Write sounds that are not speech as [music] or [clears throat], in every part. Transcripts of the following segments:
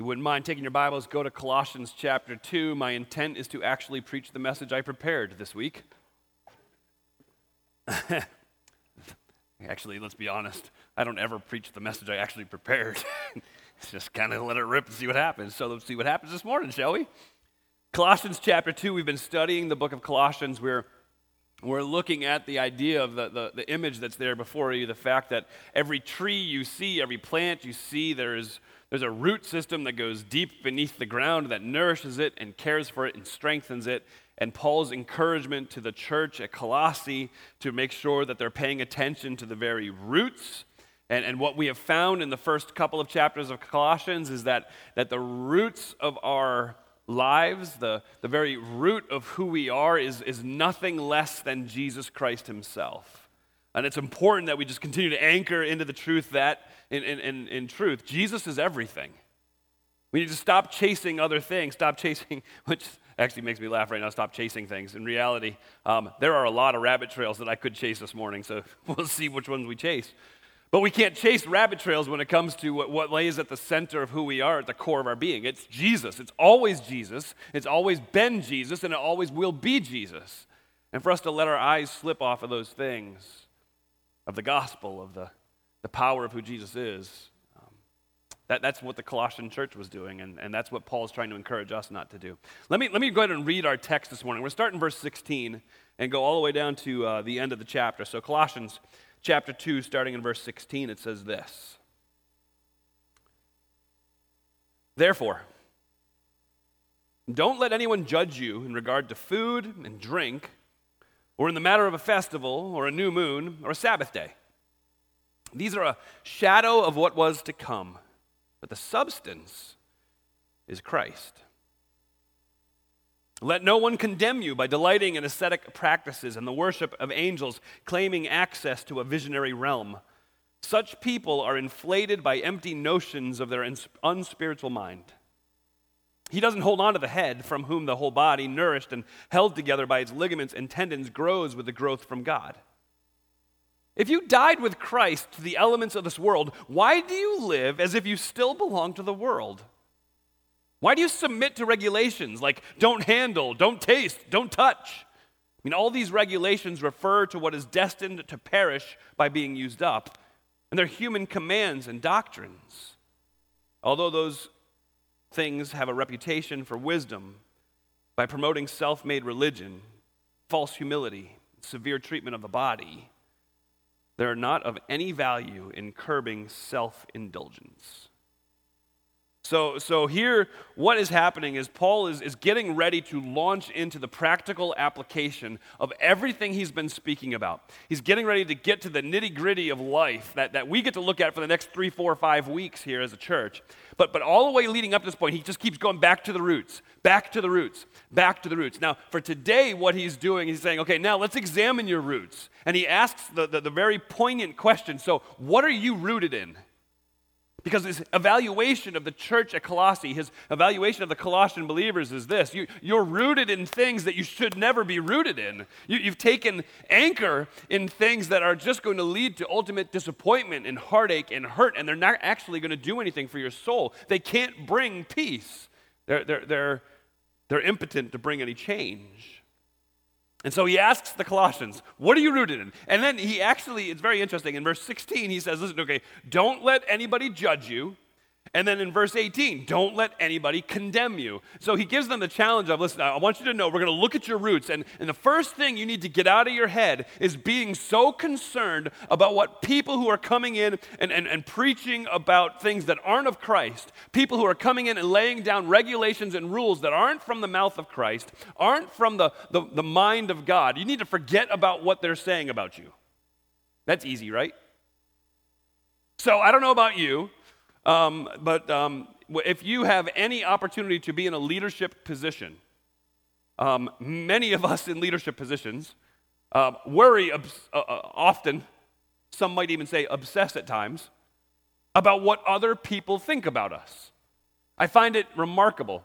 you wouldn't mind taking your Bibles, go to Colossians chapter 2. My intent is to actually preach the message I prepared this week. [laughs] actually, let's be honest, I don't ever preach the message I actually prepared. [laughs] just kind of let it rip and see what happens. So let's see what happens this morning, shall we? Colossians chapter 2, we've been studying the book of Colossians. We're we're looking at the idea of the, the, the, image that's there before you, the fact that every tree you see, every plant you see, there's, there's a root system that goes deep beneath the ground that nourishes it and cares for it and strengthens it. And Paul's encouragement to the church at Colossae to make sure that they're paying attention to the very roots. And, and what we have found in the first couple of chapters of Colossians is that, that the roots of our lives, the, the very root of who we are, is, is nothing less than Jesus Christ Himself. And it's important that we just continue to anchor into the truth that, in, in, in, in truth, Jesus is everything. We need to stop chasing other things, stop chasing, [laughs] which actually makes me laugh right now, stop chasing things. In reality, um, there are a lot of rabbit trails that I could chase this morning, so [laughs] we'll see which ones we chase. But we can't chase rabbit trails when it comes to what, what, lays at the center of who we are, at the core of our being. It's Jesus. It's always Jesus. It's always been Jesus, and it always will be Jesus. And for us to let our eyes slip off of those things, of the gospel, of the, the power of who Jesus is, um, that, that's what the Colossian church was doing, and, and that's what Paul's trying to encourage us not to do. Let me, let me go ahead and read our text this morning. We're starting verse 16 and go all the way down to uh, the end of the chapter. So, Colossians chapter 2, starting in verse 16, it says this Therefore, don't let anyone judge you in regard to food and drink, or in the matter of a festival, or a new moon, or a Sabbath day. These are a shadow of what was to come, but the substance is Christ. Let no one condemn you by delighting in ascetic practices and the worship of angels, claiming access to a visionary realm. Such people are inflated by empty notions of their unspiritual mind. He doesn't hold on to the head, from whom the whole body, nourished and held together by its ligaments and tendons, grows with the growth from God. If you died with Christ to the elements of this world, why do you live as if you still belong to the world? Why do you submit to regulations like don't handle, don't taste, don't touch? I mean, all these regulations refer to what is destined to perish by being used up, and they're human commands and doctrines. Although those things have a reputation for wisdom by promoting self made religion, false humility, severe treatment of the body, they are not of any value in curbing self indulgence. So, so here, what is happening is Paul is, is getting ready to launch into the practical application of everything he's been speaking about. He's getting ready to get to the nitty gritty of life that, that we get to look at for the next three, four, five weeks here as a church. But, but all the way leading up to this point, he just keeps going back to the roots, back to the roots, back to the roots. Now, for today, what he's doing, he's saying, okay, now let's examine your roots. And he asks the, the, the very poignant question so, what are you rooted in? Because his evaluation of the church at Colossae, his evaluation of the Colossian believers is this you, are rooted in things that you should never be rooted in. You, you've taken anchor in things that are just going to lead to ultimate disappointment and heartache and hurt, and they're not actually going to do anything for your soul. They can't bring peace, they're, they're, they're, they're impotent to bring any change. And so he asks the Colossians, What are you rooted in? And then he actually, it's very interesting. In verse 16, he says, Listen, okay, don't let anybody judge you. And then in verse 18, don't let anybody condemn you. So he gives them the challenge of listen, I want you to know we're going to look at your roots. And, and the first thing you need to get out of your head is being so concerned about what people who are coming in and, and, and preaching about things that aren't of Christ, people who are coming in and laying down regulations and rules that aren't from the mouth of Christ, aren't from the, the, the mind of God. You need to forget about what they're saying about you. That's easy, right? So I don't know about you. Um, but um, if you have any opportunity to be in a leadership position, um, many of us in leadership positions uh, worry obs- uh, uh, often, some might even say obsess at times, about what other people think about us. I find it remarkable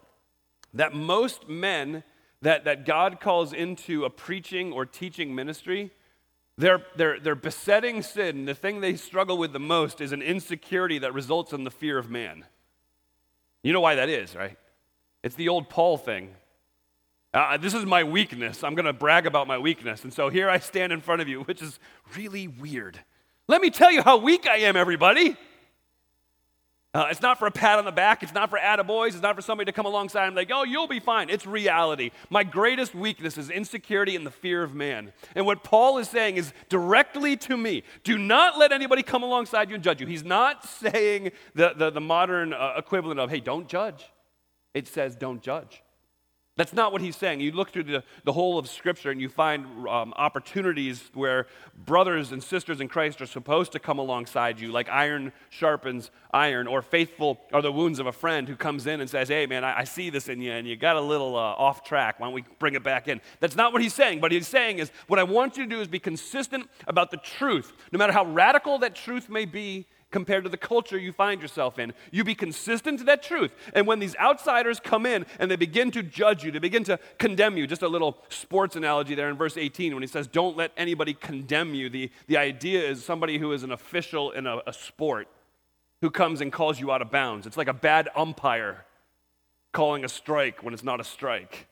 that most men that, that God calls into a preaching or teaching ministry their, their, their besetting sin, the thing they struggle with the most, is an insecurity that results in the fear of man. You know why that is, right? It's the old Paul thing. Uh, this is my weakness. I'm going to brag about my weakness. And so here I stand in front of you, which is really weird. Let me tell you how weak I am, everybody. Uh, it's not for a pat on the back. It's not for attaboys. It's not for somebody to come alongside and like, oh, you'll be fine. It's reality. My greatest weakness is insecurity and the fear of man. And what Paul is saying is directly to me do not let anybody come alongside you and judge you. He's not saying the, the, the modern uh, equivalent of, hey, don't judge. It says, don't judge. That's not what he's saying. You look through the, the whole of Scripture and you find um, opportunities where brothers and sisters in Christ are supposed to come alongside you, like iron sharpens iron, or faithful are the wounds of a friend who comes in and says, Hey, man, I, I see this in you and you got a little uh, off track. Why don't we bring it back in? That's not what he's saying. What he's saying is, What I want you to do is be consistent about the truth, no matter how radical that truth may be compared to the culture you find yourself in. You be consistent to that truth. And when these outsiders come in and they begin to judge you, they begin to condemn you, just a little sports analogy there in verse 18 when he says, Don't let anybody condemn you. The, the idea is somebody who is an official in a, a sport who comes and calls you out of bounds. It's like a bad umpire calling a strike when it's not a strike.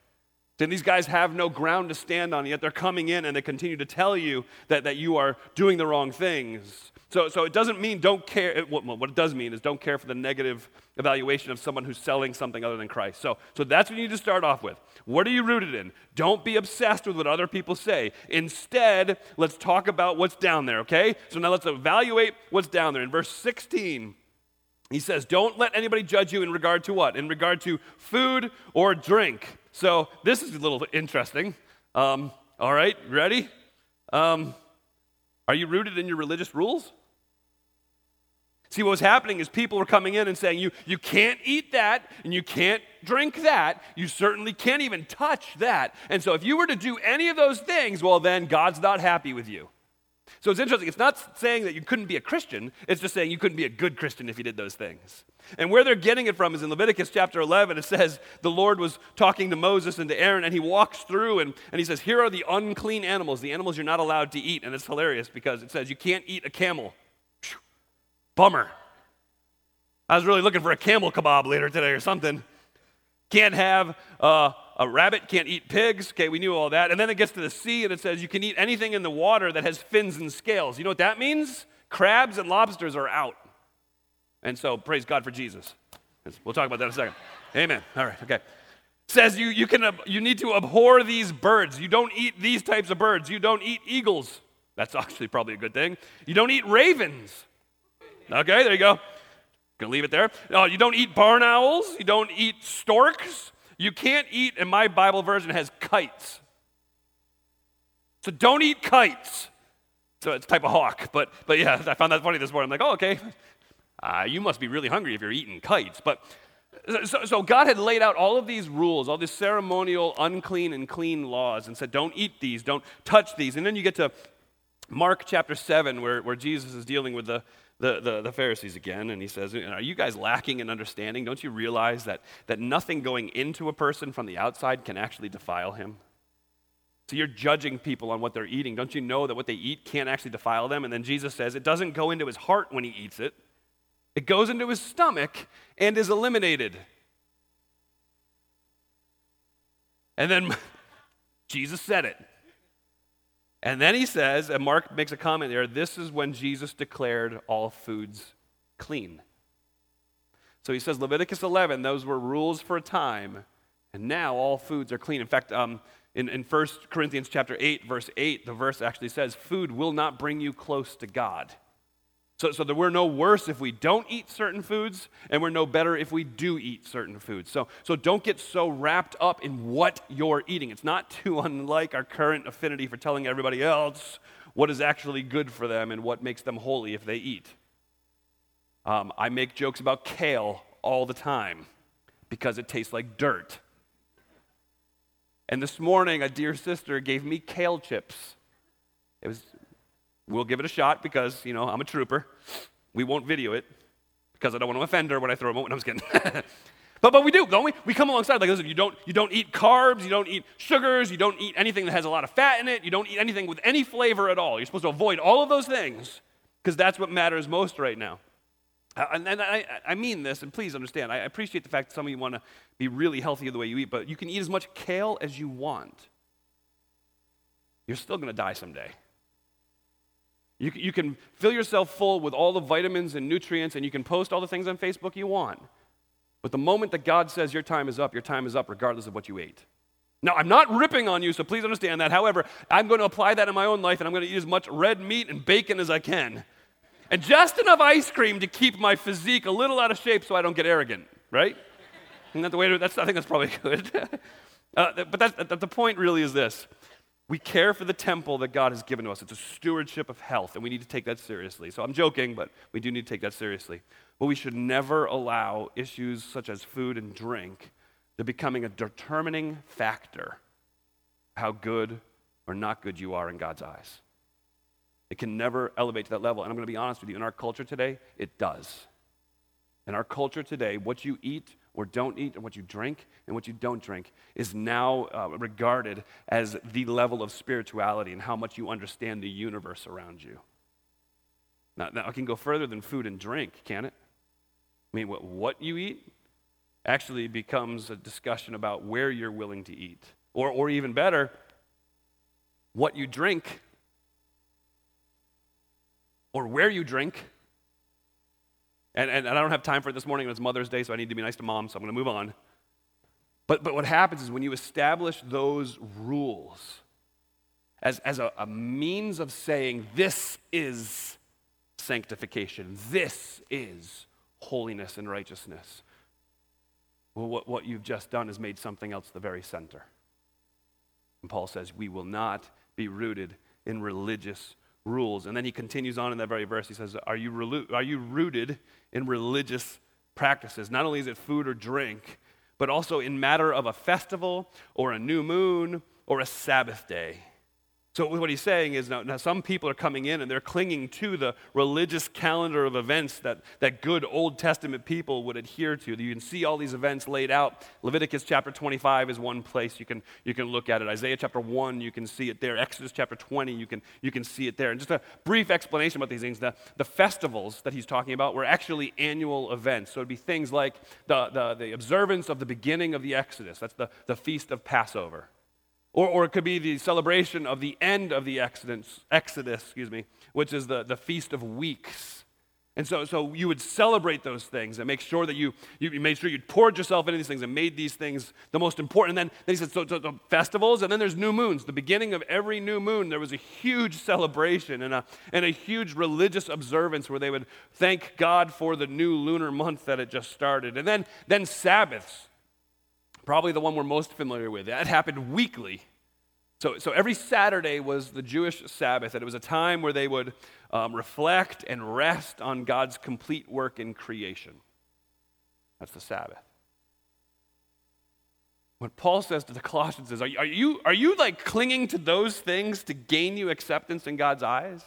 And these guys have no ground to stand on, yet they're coming in and they continue to tell you that, that you are doing the wrong things. So, so it doesn't mean don't care. What, what it does mean is don't care for the negative evaluation of someone who's selling something other than Christ. So, so that's what you need to start off with. What are you rooted in? Don't be obsessed with what other people say. Instead, let's talk about what's down there, okay? So now let's evaluate what's down there. In verse 16, he says, Don't let anybody judge you in regard to what? In regard to food or drink. So this is a little interesting. Um, all right, ready? Um, are you rooted in your religious rules? See, what was happening is people were coming in and saying, you, you can't eat that and you can't drink that. You certainly can't even touch that. And so, if you were to do any of those things, well, then God's not happy with you. So, it's interesting. It's not saying that you couldn't be a Christian, it's just saying you couldn't be a good Christian if you did those things. And where they're getting it from is in Leviticus chapter 11. It says the Lord was talking to Moses and to Aaron, and he walks through and, and he says, Here are the unclean animals, the animals you're not allowed to eat. And it's hilarious because it says you can't eat a camel. Bummer. I was really looking for a camel kebab later today or something. Can't have uh, a rabbit, can't eat pigs. Okay, we knew all that. And then it gets to the sea and it says you can eat anything in the water that has fins and scales. You know what that means? Crabs and lobsters are out. And so praise God for Jesus. We'll talk about that in a second. Amen. All right, okay. Says you, you, can, you need to abhor these birds. You don't eat these types of birds. You don't eat eagles. That's [laughs] actually probably a good thing. You don't eat ravens. Okay, there you go. Gonna leave it there. No, you don't eat barn owls. You don't eat storks. You can't eat, and my Bible version has kites. So don't eat kites. So it's type of hawk. But, but yeah, [laughs] I found that funny this morning. I'm like, oh, okay. Uh, you must be really hungry if you're eating kites. But so, so God had laid out all of these rules, all these ceremonial, unclean and clean laws, and said, don't eat these, don't touch these. And then you get to Mark chapter 7, where, where Jesus is dealing with the, the, the, the, Pharisees again, and he says, Are you guys lacking in understanding? Don't you realize that, that nothing going into a person from the outside can actually defile him? So you're judging people on what they're eating. Don't you know that what they eat can't actually defile them? And then Jesus says, It doesn't go into his heart when he eats it, it goes into his stomach and is eliminated. And then [laughs] Jesus said it. And then he says, and Mark makes a comment there this is when Jesus declared all foods clean. So he says, Leviticus 11, those were rules for a time, and now all foods are clean. In fact, um, in, in 1 Corinthians chapter 8, verse 8, the verse actually says, Food will not bring you close to God. So, so that we're no worse if we don't eat certain foods, and we're no better if we do eat certain foods. So, so don't get so wrapped up in what you're eating. It's not too [laughs] unlike our current affinity for telling everybody else what is actually good for them and what makes them holy if they eat. Um, I make jokes about kale all the time because it tastes like dirt. And this morning, a dear sister gave me kale chips. It was We'll give it a shot because, you know, I'm a trooper. We won't video it because I don't want to offend her when I throw them out. I'm just kidding. [laughs] but, but we do, don't we? We come alongside like, listen, you don't, you don't eat carbs, you don't eat sugars, you don't eat anything that has a lot of fat in it, you don't eat anything with any flavor at all. You're supposed to avoid all of those things because that's what matters most right now. Uh, and, and I, I, mean this, and please understand, I appreciate the fact that some of you want to be really healthy the way you eat, but you can eat as much kale as you want. You're still going to die someday. You, you can fill yourself full with all the vitamins and nutrients, and you can post all the things on Facebook you want. But the moment that God says your time is up, your time is up regardless of what you ate. Now, I'm not ripping on you, so please understand that. However, I'm going to apply that in my own life, and I'm going to eat as much red meat and bacon as I can. And just enough ice cream to keep my physique a little out of shape so I don't get arrogant, right? Isn't that the way to, that's, I think that's probably [laughs] good. uh, but that's, the point really is this we care for the temple that God has given to us. It's a stewardship of health, and we need to take that seriously. So I'm joking, but we do need to take that seriously. But we should never allow issues such as food and drink to becoming a determining factor how good or not good you are in God's eyes. It can never elevate to that level. And I'm going to be honest with you, in our culture today, it does. In our culture today, what you eat or don't eat, and what you drink and what you don't drink, is now uh, regarded as the level of spirituality and how much you understand the universe around you. Now, now I can go further than food and drink, can it? I mean, what, what you eat actually becomes a discussion about where you're willing to eat. Or, or even better, what you drink or where you drink and, and, and I don't have time for it this morning. It's Mother's Day, so I need to be nice to mom, so I'm going to move on. But, but what happens is when you establish those rules as, as a, a means of saying, this is sanctification, this is holiness and righteousness, well, what, what you've just done is made something else the very center. And Paul says, we will not be rooted in religious rules. And then he continues on in that very verse. He says, Are you, are you rooted in religious practices? Not only is it food or drink, but also in matter of a festival or a new moon or a Sabbath day. So, what he's saying is now, now, some people are coming in and they're clinging to the religious calendar of events that, that good Old Testament people would adhere to. You can see all these events laid out. Leviticus chapter 25 is one place you can, you can look at it. Isaiah chapter 1, you can see it there. Exodus chapter 20, you can, you can see it there. And just a brief explanation about these things the, the festivals that he's talking about were actually annual events. So, it'd be things like the, the, the observance of the beginning of the Exodus, that's the, the feast of Passover. Or, or it could be the celebration of the end of the Exodus, Exodus excuse me, which is the, the Feast of Weeks. And so, so you would celebrate those things and make sure that you, you made sure you poured yourself into these things and made these things the most important. And then, then he said, so, so, so festivals, and then there's new moons. The beginning of every new moon, there was a huge celebration and a, and a huge religious observance where they would thank God for the new lunar month that had just started. And then, then Sabbaths probably the one we're most familiar with. That happened weekly. So, so every Saturday was the Jewish Sabbath, and it was a time where they would um, reflect and rest on God's complete work in creation. That's the Sabbath. What Paul says to the Colossians is, are are you, are you like clinging to those things to gain you acceptance in God's eyes?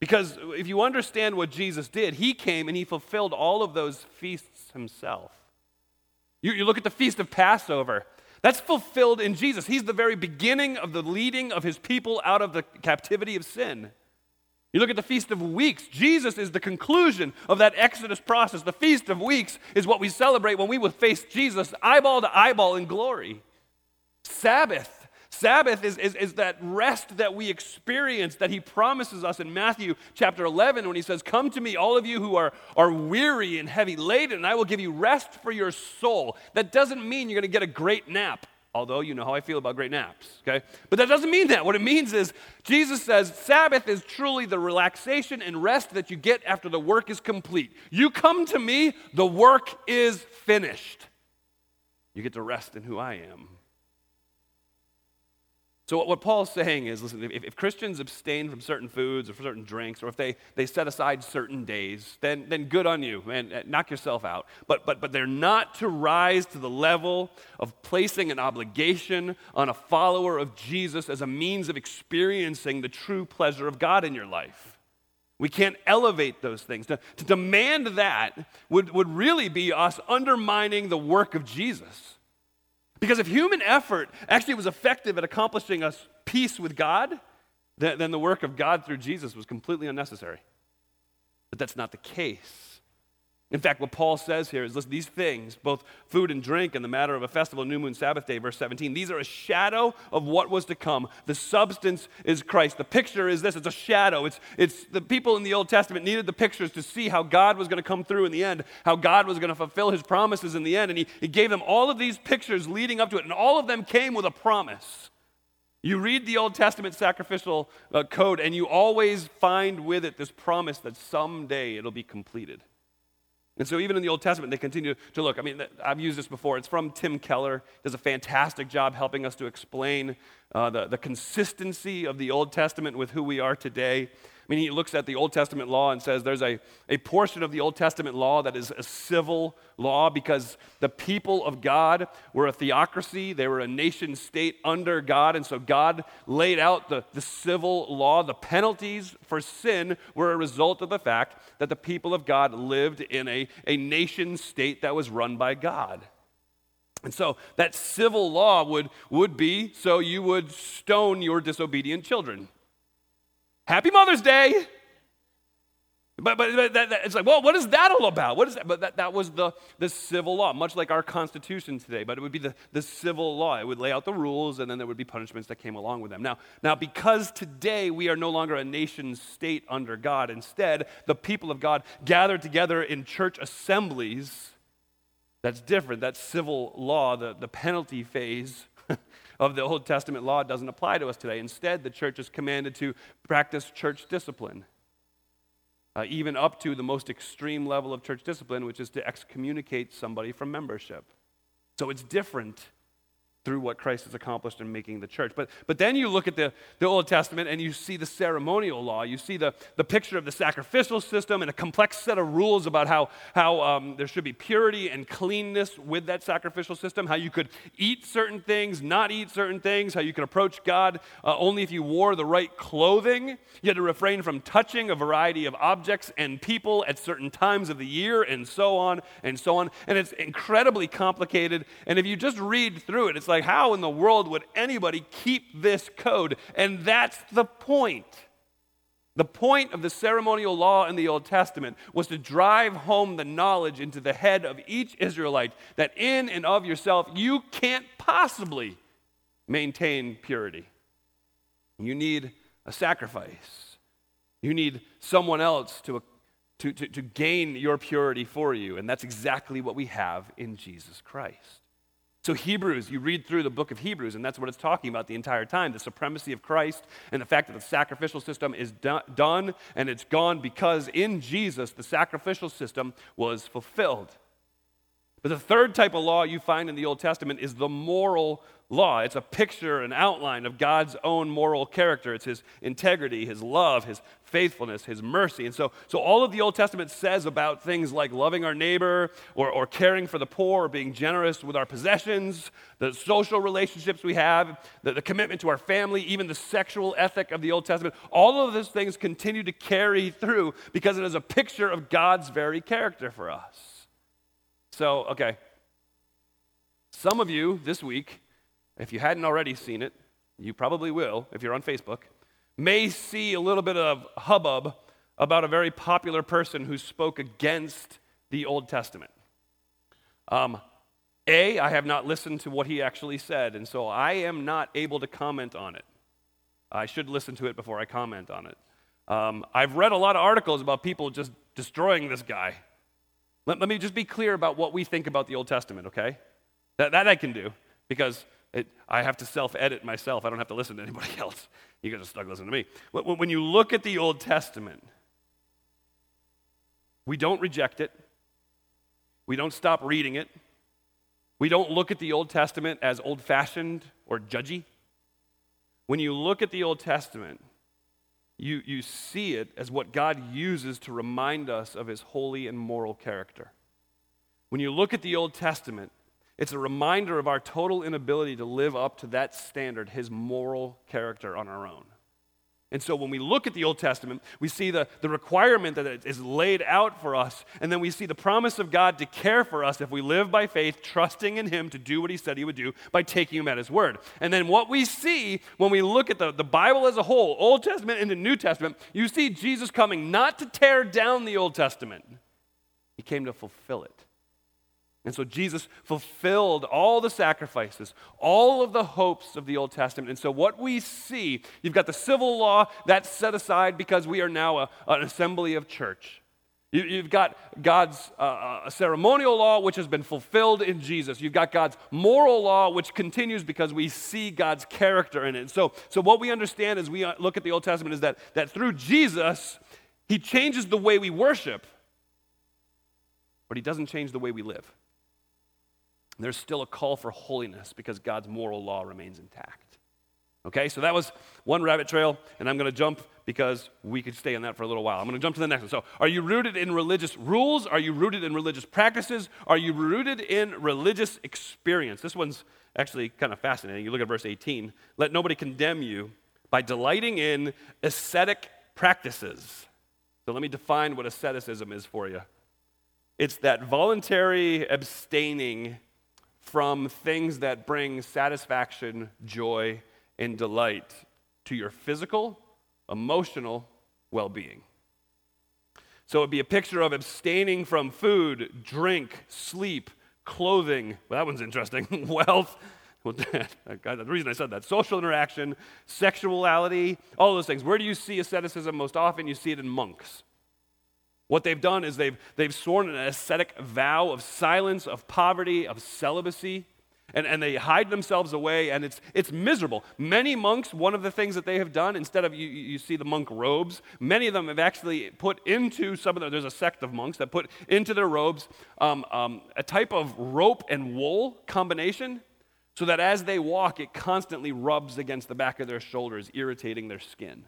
Because if you understand what Jesus did, he came and he fulfilled all of those feasts himself. You, you look at the Feast of Passover. That's fulfilled in Jesus. He's the very beginning of the leading of his people out of the captivity of sin. You look at the Feast of Weeks. Jesus is the conclusion of that Exodus process. The Feast of Weeks is what we celebrate when we will face Jesus eyeball to eyeball in glory. Sabbath Sabbath is, is, is that rest that we experience that he promises us in Matthew chapter 11 when he says, Come to me, all of you who are, are weary and heavy laden, and I will give you rest for your soul. That doesn't mean you're going to get a great nap. Although you know how I feel about great naps, okay? But that doesn't mean that. What it means is Jesus says Sabbath is truly the relaxation and rest that you get after the work is complete. You come to me, the work is finished. You get to rest in who I am. So, what Paul's saying is listen, if, if, Christians abstain from certain foods or certain drinks, or if they, they set aside certain days, then, then good on you, man, uh, knock yourself out. But, but, but they're not to rise to the level of placing an obligation on a follower of Jesus as a means of experiencing the true pleasure of God in your life. We can't elevate those things. To, to demand that would, would really be us undermining the work of Jesus. Because if human effort actually was effective at accomplishing us peace with God, then, the work of God through Jesus was completely unnecessary. But that's not the case. In fact, what Paul says here is listen, these things, both food and drink and the matter of a festival, new moon, Sabbath day, verse 17, these are a shadow of what was to come. The substance is Christ. The picture is this it's a shadow. It's, it's the people in the Old Testament needed the pictures to see how God was going to come through in the end, how God was going to fulfill his promises in the end. And he, he gave them all of these pictures leading up to it, and all of them came with a promise. You read the Old Testament sacrificial uh, code, and you always find with it this promise that someday it'll be completed. And so, even in the Old Testament, they continue to look. I mean, I've used this before. It's from Tim Keller. He does a fantastic job helping us to explain uh, the, the consistency of the Old Testament with who we are today. Mean, he looks at the Old Testament law and says there's a, a portion of the Old Testament law that is a civil law because the people of God were a theocracy. They were a nation state under God. And so God laid out the, the civil law. The penalties for sin were a result of the fact that the people of God lived in a, a nation state that was run by God. And so that civil law would, would be so you would stone your disobedient children. Happy Mother's Day. But, but, but that, that, it's like, well, what is that all about? What is that? But that, that was the, the civil law, much like our Constitution today. But it would be the, the civil law. It would lay out the rules, and then there would be punishments that came along with them. Now, now, because today we are no longer a nation state under God, instead, the people of God gather together in church assemblies. That's different. That civil law, the, the penalty phase [laughs] of the Old Testament law doesn't apply to us today. Instead, the church is commanded to practice church discipline, uh, even up to the most extreme level of church discipline, which is to excommunicate somebody from membership. So it's different through what Christ has accomplished in making the church. But, but then you look at the, the Old Testament and you see the ceremonial law. You see the, the picture of the sacrificial system and a complex set of rules about how, how um, there should be purity and cleanness with that sacrificial system, how you could eat certain things, not eat certain things, how you could approach God uh, only if you wore the right clothing. You had to refrain from touching a variety of objects and people at certain times of the year, and so on and so on. And it's incredibly complicated. And if you just read through it, it's how in the world would anybody keep this code? And that's the point. The point of the ceremonial law in the Old Testament was to drive home the knowledge into the head of each Israelite that in and of yourself, you can't possibly maintain purity. You need a sacrifice. You need someone else to, to, to, to gain your purity for you. And that's exactly what we have in Jesus Christ. So, Hebrews, you read through the book of Hebrews, and that's what it's talking about the entire time the supremacy of Christ and the fact that the sacrificial system is do- done and it's gone because in Jesus the sacrificial system was fulfilled. But the third type of law you find in the Old Testament is the moral law. It's a picture, an outline of God's own moral character. It's his integrity, his love, his faithfulness, his mercy. And so, so all of the Old Testament says about things like loving our neighbor or, or caring for the poor or being generous with our possessions, the social relationships we have, the, the commitment to our family, even the sexual ethic of the Old Testament, all of those things continue to carry through because it is a picture of God's very character for us. So, okay. Some of you this week if you hadn't already seen it, you probably will if you're on Facebook, may see a little bit of hubbub about a very popular person who spoke against the Old Testament. Um, a, I have not listened to what he actually said, and so I am not able to comment on it. I should listen to it before I comment on it. Um, I've read a lot of articles about people just destroying this guy. Let, let me just be clear about what we think about the Old Testament, okay? That, that I can do, because it, I have to self edit myself. I don't have to listen to anybody [laughs] else. You guys are stuck listening to me. When you look at the Old Testament, we don't reject it, we don't stop reading it, we don't look at the Old Testament as old fashioned or judgy. When you look at the Old Testament, you, you see it as what God uses to remind us of his holy and moral character. When you look at the Old Testament, it's a reminder of our total inability to live up to that standard, his moral character, on our own. And so when we look at the Old Testament, we see the, the requirement that is laid out for us, and then we see the promise of God to care for us if we live by faith, trusting in Him to do what He said He would do by taking Him at His word. And then what we see when we look at the, the Bible as a whole, Old Testament and the New Testament, you see Jesus coming not to tear down the Old Testament, He came to fulfill it. And so Jesus fulfilled all the sacrifices, all of the hopes of the Old Testament. And so what we see, you've got the civil law that's set aside because we are now a, an assembly of church. You, have got God's uh, uh, ceremonial law, which has been fulfilled in Jesus. You've got God's moral law, which continues because we see God's character in it. So, so what we understand as we uh, look at the Old Testament is that, that through Jesus, He changes the way we worship, but He doesn't change the way we live there's still a call for holiness because God's moral law remains intact. Okay, so that was one rabbit trail, and I'm going to jump because we could stay on that for a little while. I'm going to jump to the next one. So, are you rooted in religious rules? Are you rooted in religious practices? Are you rooted in religious experience? This one's actually kind of fascinating. You look at verse 18. Let nobody condemn you by delighting in ascetic practices. So, let me define what asceticism is for you it's that voluntary abstaining from things that bring satisfaction, joy, and delight to your physical, emotional well being. So it'd be a picture of abstaining from food, drink, sleep, clothing. Well, that one's interesting. [laughs] Wealth. [laughs] the reason I said that social interaction, sexuality, all those things. Where do you see asceticism most often? You see it in monks. What they've done is they've, they've sworn an ascetic vow of silence, of poverty, of celibacy, and, and they hide themselves away, and it's, it's miserable. Many monks, one of the things that they have done, instead of you, you see the monk robes, many of them have actually put into some of the, there's a sect of monks that put into their robes um, um, a type of rope and wool combination so that as they walk, it constantly rubs against the back of their shoulders, irritating their skin.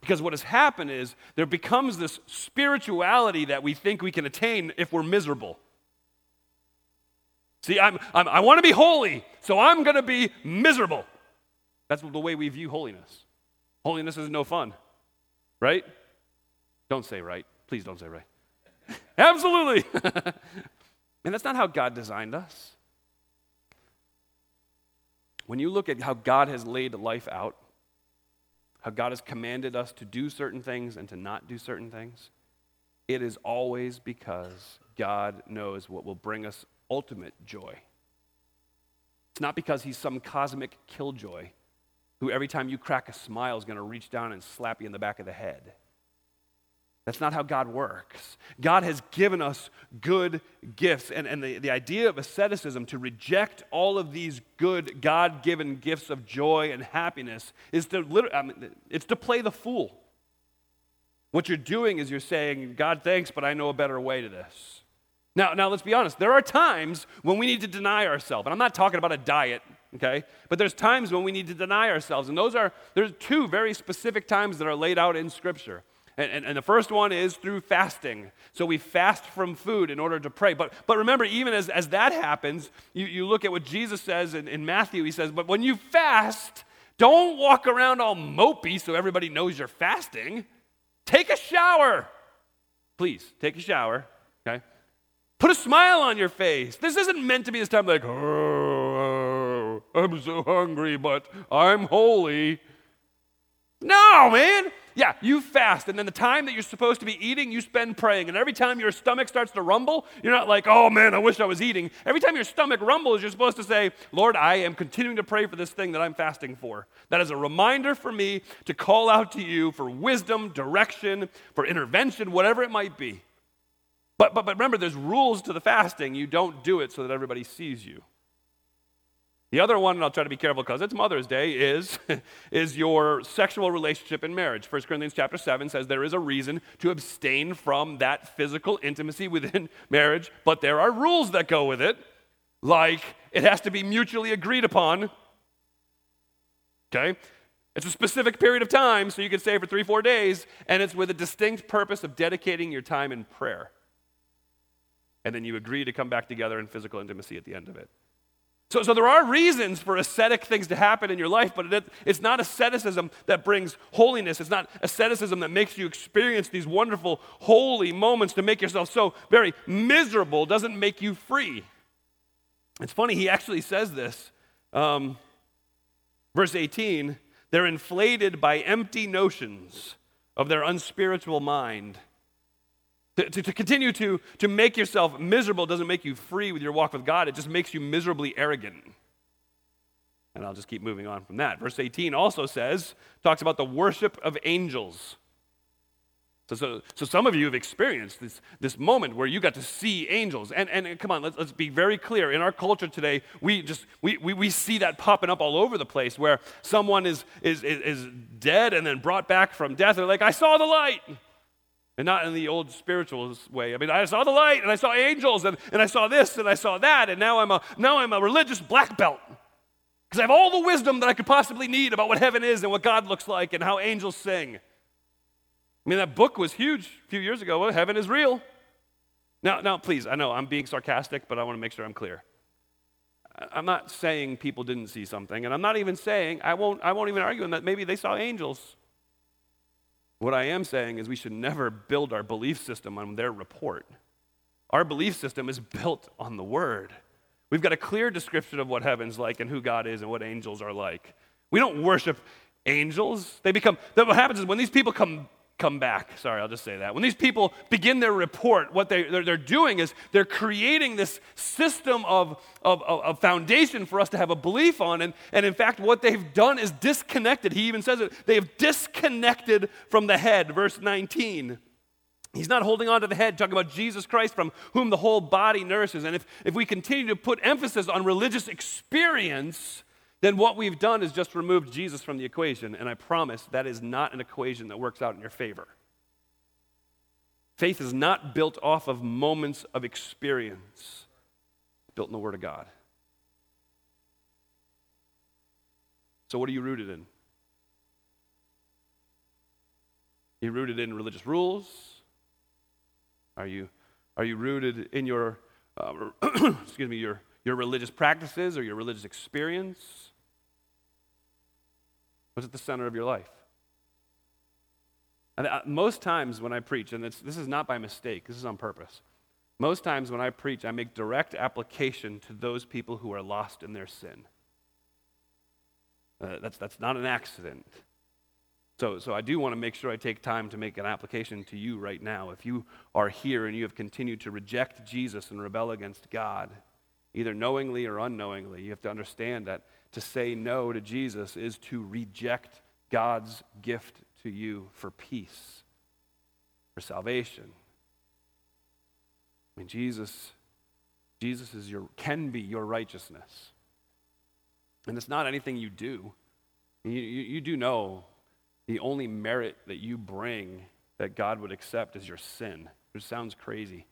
Because what has happened is there becomes this spirituality that we think we can attain if we're miserable. See, I'm, I'm i want to be holy, so I'm going to be miserable. That's the way we view holiness. Holiness is no fun, right? Don't say right. Please don't say right. [laughs] Absolutely. [laughs] and that's not how God designed us. When you look at how God has laid life out, how God has commanded us to do certain things and to not do certain things, it is always because God knows what will bring us ultimate joy. It's not because he's some cosmic killjoy who every time you crack a smile is going to reach down and slap you in the back of the head. That's not how God works. God has given us good gifts. And, and the, the idea of asceticism, to reject all of these good God given gifts of joy and happiness, is to, I mean, it's to play the fool. What you're doing is you're saying, God, thanks, but I know a better way to this. Now, now let's be honest. There are times when we need to deny ourselves. And I'm not talking about a diet, okay? But there's times when we need to deny ourselves. And those are, there's two very specific times that are laid out in Scripture. And, and, and, the first one is through fasting. So we fast from food in order to pray. But, but remember, even as, as that happens, you, you look at what Jesus says in, in Matthew. He says, But when you fast, don't walk around all mopey so everybody knows you're fasting. Take a shower. Please, take a shower, okay? Put a smile on your face. This isn't meant to be this time like, oh, I'm so hungry, but I'm holy. No, man. Yeah, you fast, and then the time that you're supposed to be eating, you spend praying. And every time your stomach starts to rumble, you're not like, oh man, I wish I was eating. Every time your stomach rumbles, you're supposed to say, Lord, I am continuing to pray for this thing that I'm fasting for. That is a reminder for me to call out to you for wisdom, direction, for intervention, whatever it might be. But, but, but remember, there's rules to the fasting. You don't do it so that everybody sees you. The other one, and I'll try to be careful because it's Mother's Day, is, [laughs] is your sexual relationship in marriage. 1 Corinthians chapter 7 says there is a reason to abstain from that physical intimacy within [laughs] marriage, but there are rules that go with it, like it has to be mutually agreed upon. Okay? It's a specific period of time, so you can stay for three, four days, and it's with a distinct purpose of dedicating your time in prayer. And then you agree to come back together in physical intimacy at the end of it. So, so there are reasons for ascetic things to happen in your life, but it, it's not asceticism that brings holiness. It's not asceticism that makes you experience these wonderful, holy moments to make yourself so very miserable, doesn't make you free. It's funny, he actually says this. Um, verse 18 they're inflated by empty notions of their unspiritual mind. To, to, to, continue to, to make yourself miserable doesn't make you free with your walk with God, it just makes you miserably arrogant. And I'll just keep moving on from that. Verse 18 also says, talks about the worship of angels. So, so, so some of you have experienced this, this moment where you got to see angels. And, and, come on, let's, let's be very clear. In our culture today, we just we, we, we see that popping up all over the place where someone is, is, is, is dead and then brought back from death. They're like, I saw the light. And not in the old spiritual way. I mean, I saw the light and I saw angels and, and I saw this and I saw that, and now I'm a, now I'm a religious black belt. Because I have all the wisdom that I could possibly need about what heaven is and what God looks like and how angels sing. I mean, that book was huge a few years ago. Well, heaven is real. Now, now, please, I know I'm being sarcastic, but I want to make sure I'm clear. I'm not saying people didn't see something, and I'm not even saying, I won't, I won't even argue that maybe they saw angels. What I am saying is we should never build our belief system on their report. Our belief system is built on the Word. We've got a clear description of what heaven's like and who God is and what angels are like. We don't worship angels. They become, what happens is when these people come come back. Sorry, I'll just say that. When these people begin their report, what they, they're, they're doing is they're creating this system of, of, of, foundation for us to have a belief on. And, and in fact, what they've done is disconnected. He even says it. They have disconnected from the head, verse 19. He's not holding on to the head, talking about Jesus Christ, from whom the whole body nourishes. And if, if we continue to put emphasis on religious experience, then what we've done is just removed Jesus from the equation, and I promise that is not an equation that works out in your favor. Faith is not built off of moments of experience, it's built in the Word of God. So, what are you rooted in? Are you rooted in religious rules? Are you, are you rooted in your, uh, [clears throat] excuse me, your, your religious practices or your religious experience? What's at the center of your life? And uh, most times when I preach, and this is not by mistake, this is on purpose. Most times when I preach, I make direct application to those people who are lost in their sin. Uh, that's, that's not an accident. So, so I do want to make sure I take time to make an application to you right now. If you are here and you have continued to reject Jesus and rebel against God, either knowingly or unknowingly, you have to understand that to say no to Jesus is to reject God's gift to you for peace, for salvation. I mean, Jesus, Jesus is your, can be your righteousness. And it's not anything you do. You, you, you do know the only merit that you bring that God would accept is your sin, which sounds crazy.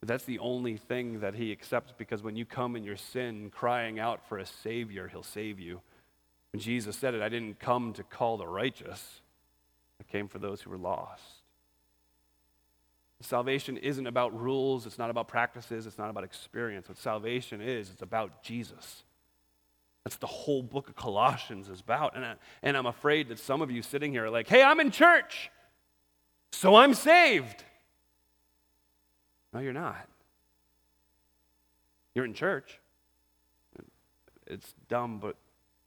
But that's the only thing that he accepts because when you come in your sin crying out for a Savior, he'll save you. When Jesus said it, I didn't come to call the righteous, I came for those who were lost. Salvation isn't about rules, it's not about practices, it's not about experience. What salvation is, it's about Jesus. That's the whole book of Colossians is about. And, I, and I'm afraid that some of you sitting here are like, hey, I'm in church, so I'm saved. No, you're not. You're in church. It's dumb, but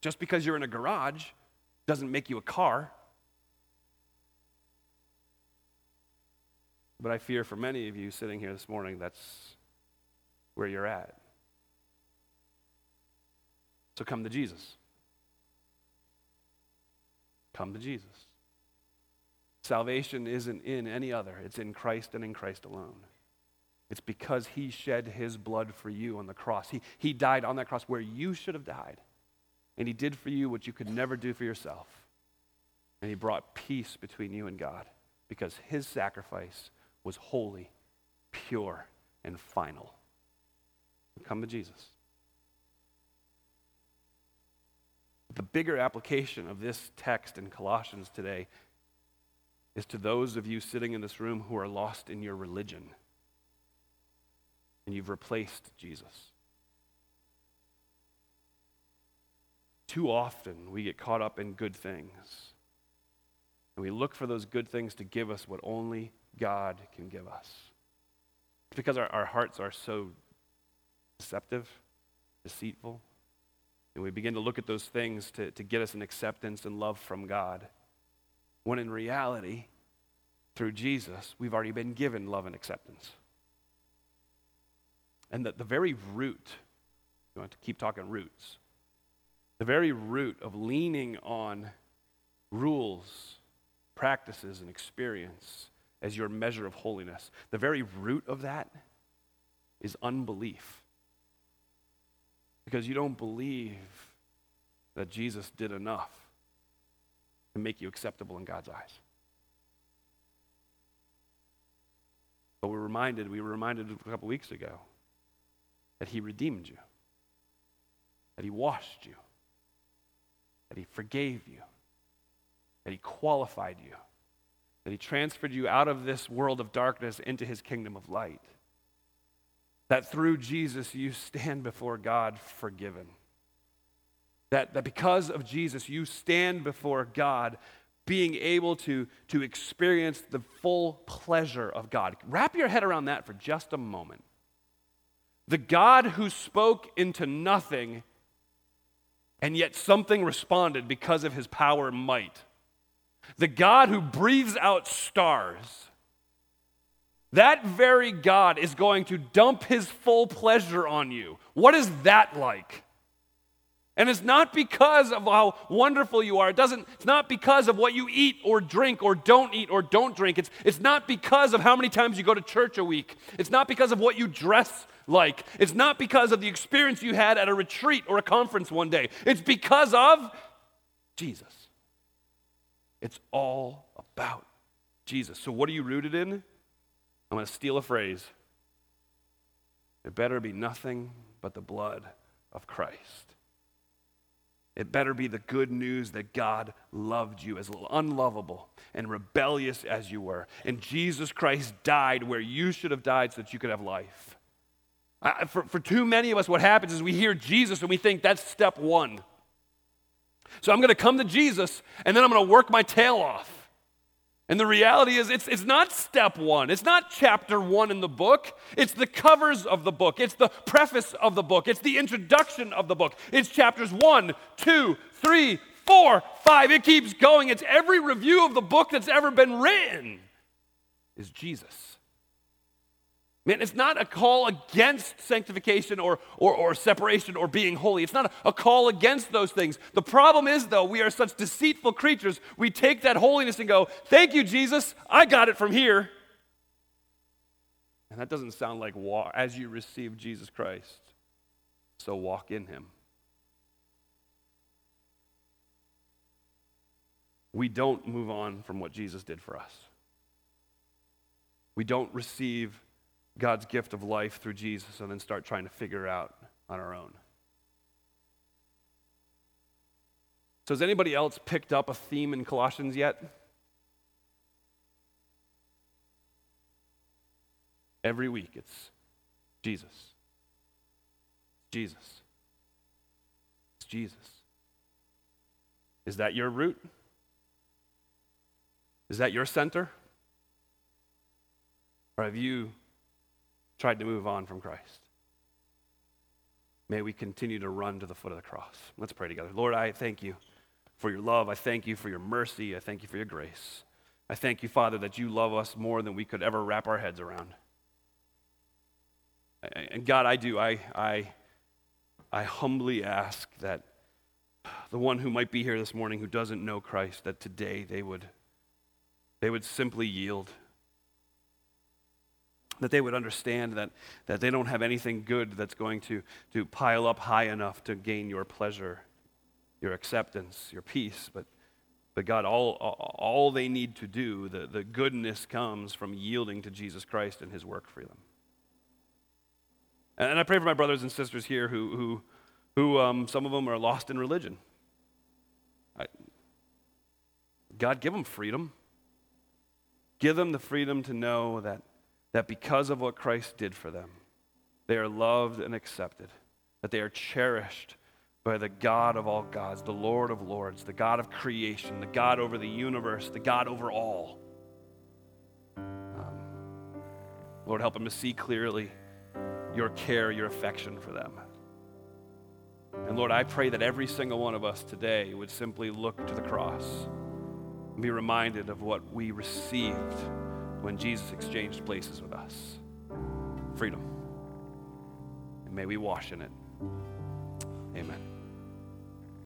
just because you're in a garage doesn't make you a car. But I fear for many of you sitting here this morning, that's where you're at. So come to Jesus. Come to Jesus. Salvation isn't in any other, it's in Christ and in Christ alone. It's because he shed his blood for you on the cross. He, he died on that cross where you should have died. And he did for you what you could never do for yourself. And he brought peace between you and God because his sacrifice was holy, pure, and final. Come to Jesus. The bigger application of this text in Colossians today is to those of you sitting in this room who are lost in your religion and you've replaced Jesus. too often we get caught up in good things. And we look for those good things to give us what only God can give us. It's because our, our hearts are so deceptive, deceitful. And we begin to look at those things to, to get us an acceptance and love from God. When in reality, through Jesus, we've already been given love and acceptance. And that the very root, you want to keep talking roots, the very root of leaning on rules, practices, and experience as your measure of holiness, the very root of that is unbelief. Because you don't believe that Jesus did enough to make you acceptable in God's eyes. But we're reminded, we were reminded a couple weeks ago that He redeemed you, that He washed you, that He forgave you, that He qualified you, that He transferred you out of this world of darkness into His kingdom of light. That through Jesus you stand before God forgiven. That, that because of Jesus you stand before God being able to, to experience the full pleasure of God. Wrap your head around that for just a moment. The God who spoke into nothing, and yet something responded because of his power and might. The God who breathes out stars. That very God is going to dump his full pleasure on you. What is that like? And it's not because of how wonderful you are. It doesn't, it's not because of what you eat or drink or don't eat or don't drink. It's, it's not because of how many times you go to church a week. It's not because of what you dress like. It's not because of the experience you had at a retreat or a conference one day. It's because of Jesus. It's all about Jesus. So, what are you rooted in? I'm going to steal a phrase. It better be nothing but the blood of Christ. It better be the good news that God loved you as unlovable and rebellious as you were. And Jesus Christ died where you should have died so that you could have life. I, for, for too many of us, what happens is we hear Jesus and we think that's step one. So I'm going to come to Jesus and then I'm going to work my tail off. And the reality is, it's, it's not step one. It's not chapter one in the book. It's the covers of the book. It's the preface of the book. It's the introduction of the book. It's chapters one, two, three, four, five. It keeps going. It's every review of the book that's ever been written is Jesus. Man, it's not a call against sanctification or, or, or separation or being holy. It's not a, a call against those things. The problem is, though, we are such deceitful creatures, we take that holiness and go, Thank you, Jesus, I got it from here. And that doesn't sound like walk, as you receive Jesus Christ, so walk in him. We don't move on from what Jesus did for us. We don't receive God's gift of life through Jesus and then start trying to figure out on our own. So, has anybody else picked up a theme in Colossians yet? Every week it's Jesus. Jesus. It's Jesus. Is that your root? Is that your center? Or have you tried to move on from Christ. May we continue to run to the foot of the cross. Let's pray together. Lord, I thank you for your love. I thank you for your mercy. I thank you for your grace. I thank you, Father, that you love us more than we could ever wrap our heads around. And God, I do. I, I, I humbly ask that the one who might be here this morning who doesn't know Christ, that today they would, they would simply yield that they would understand that, that they don't have anything good that's going to, to pile up high enough to gain your pleasure, your acceptance, your peace. But, but God, all, all they need to do, the, the goodness comes from yielding to Jesus Christ and his work for them. And I pray for my brothers and sisters here who, who, who um, some of them are lost in religion. I, God, give them freedom. Give them the freedom to know that that because of what Christ did for them, they are loved and accepted, that they are cherished by the God of all gods, the Lord of lords, the God of creation, the God over the universe, the God over all. Um, Lord, help them to see clearly your care, your affection for them. And Lord, I pray that every single one of us today would simply look to the cross and be reminded of what we received when Jesus exchanged places with us freedom. And may we wash in it. Amen.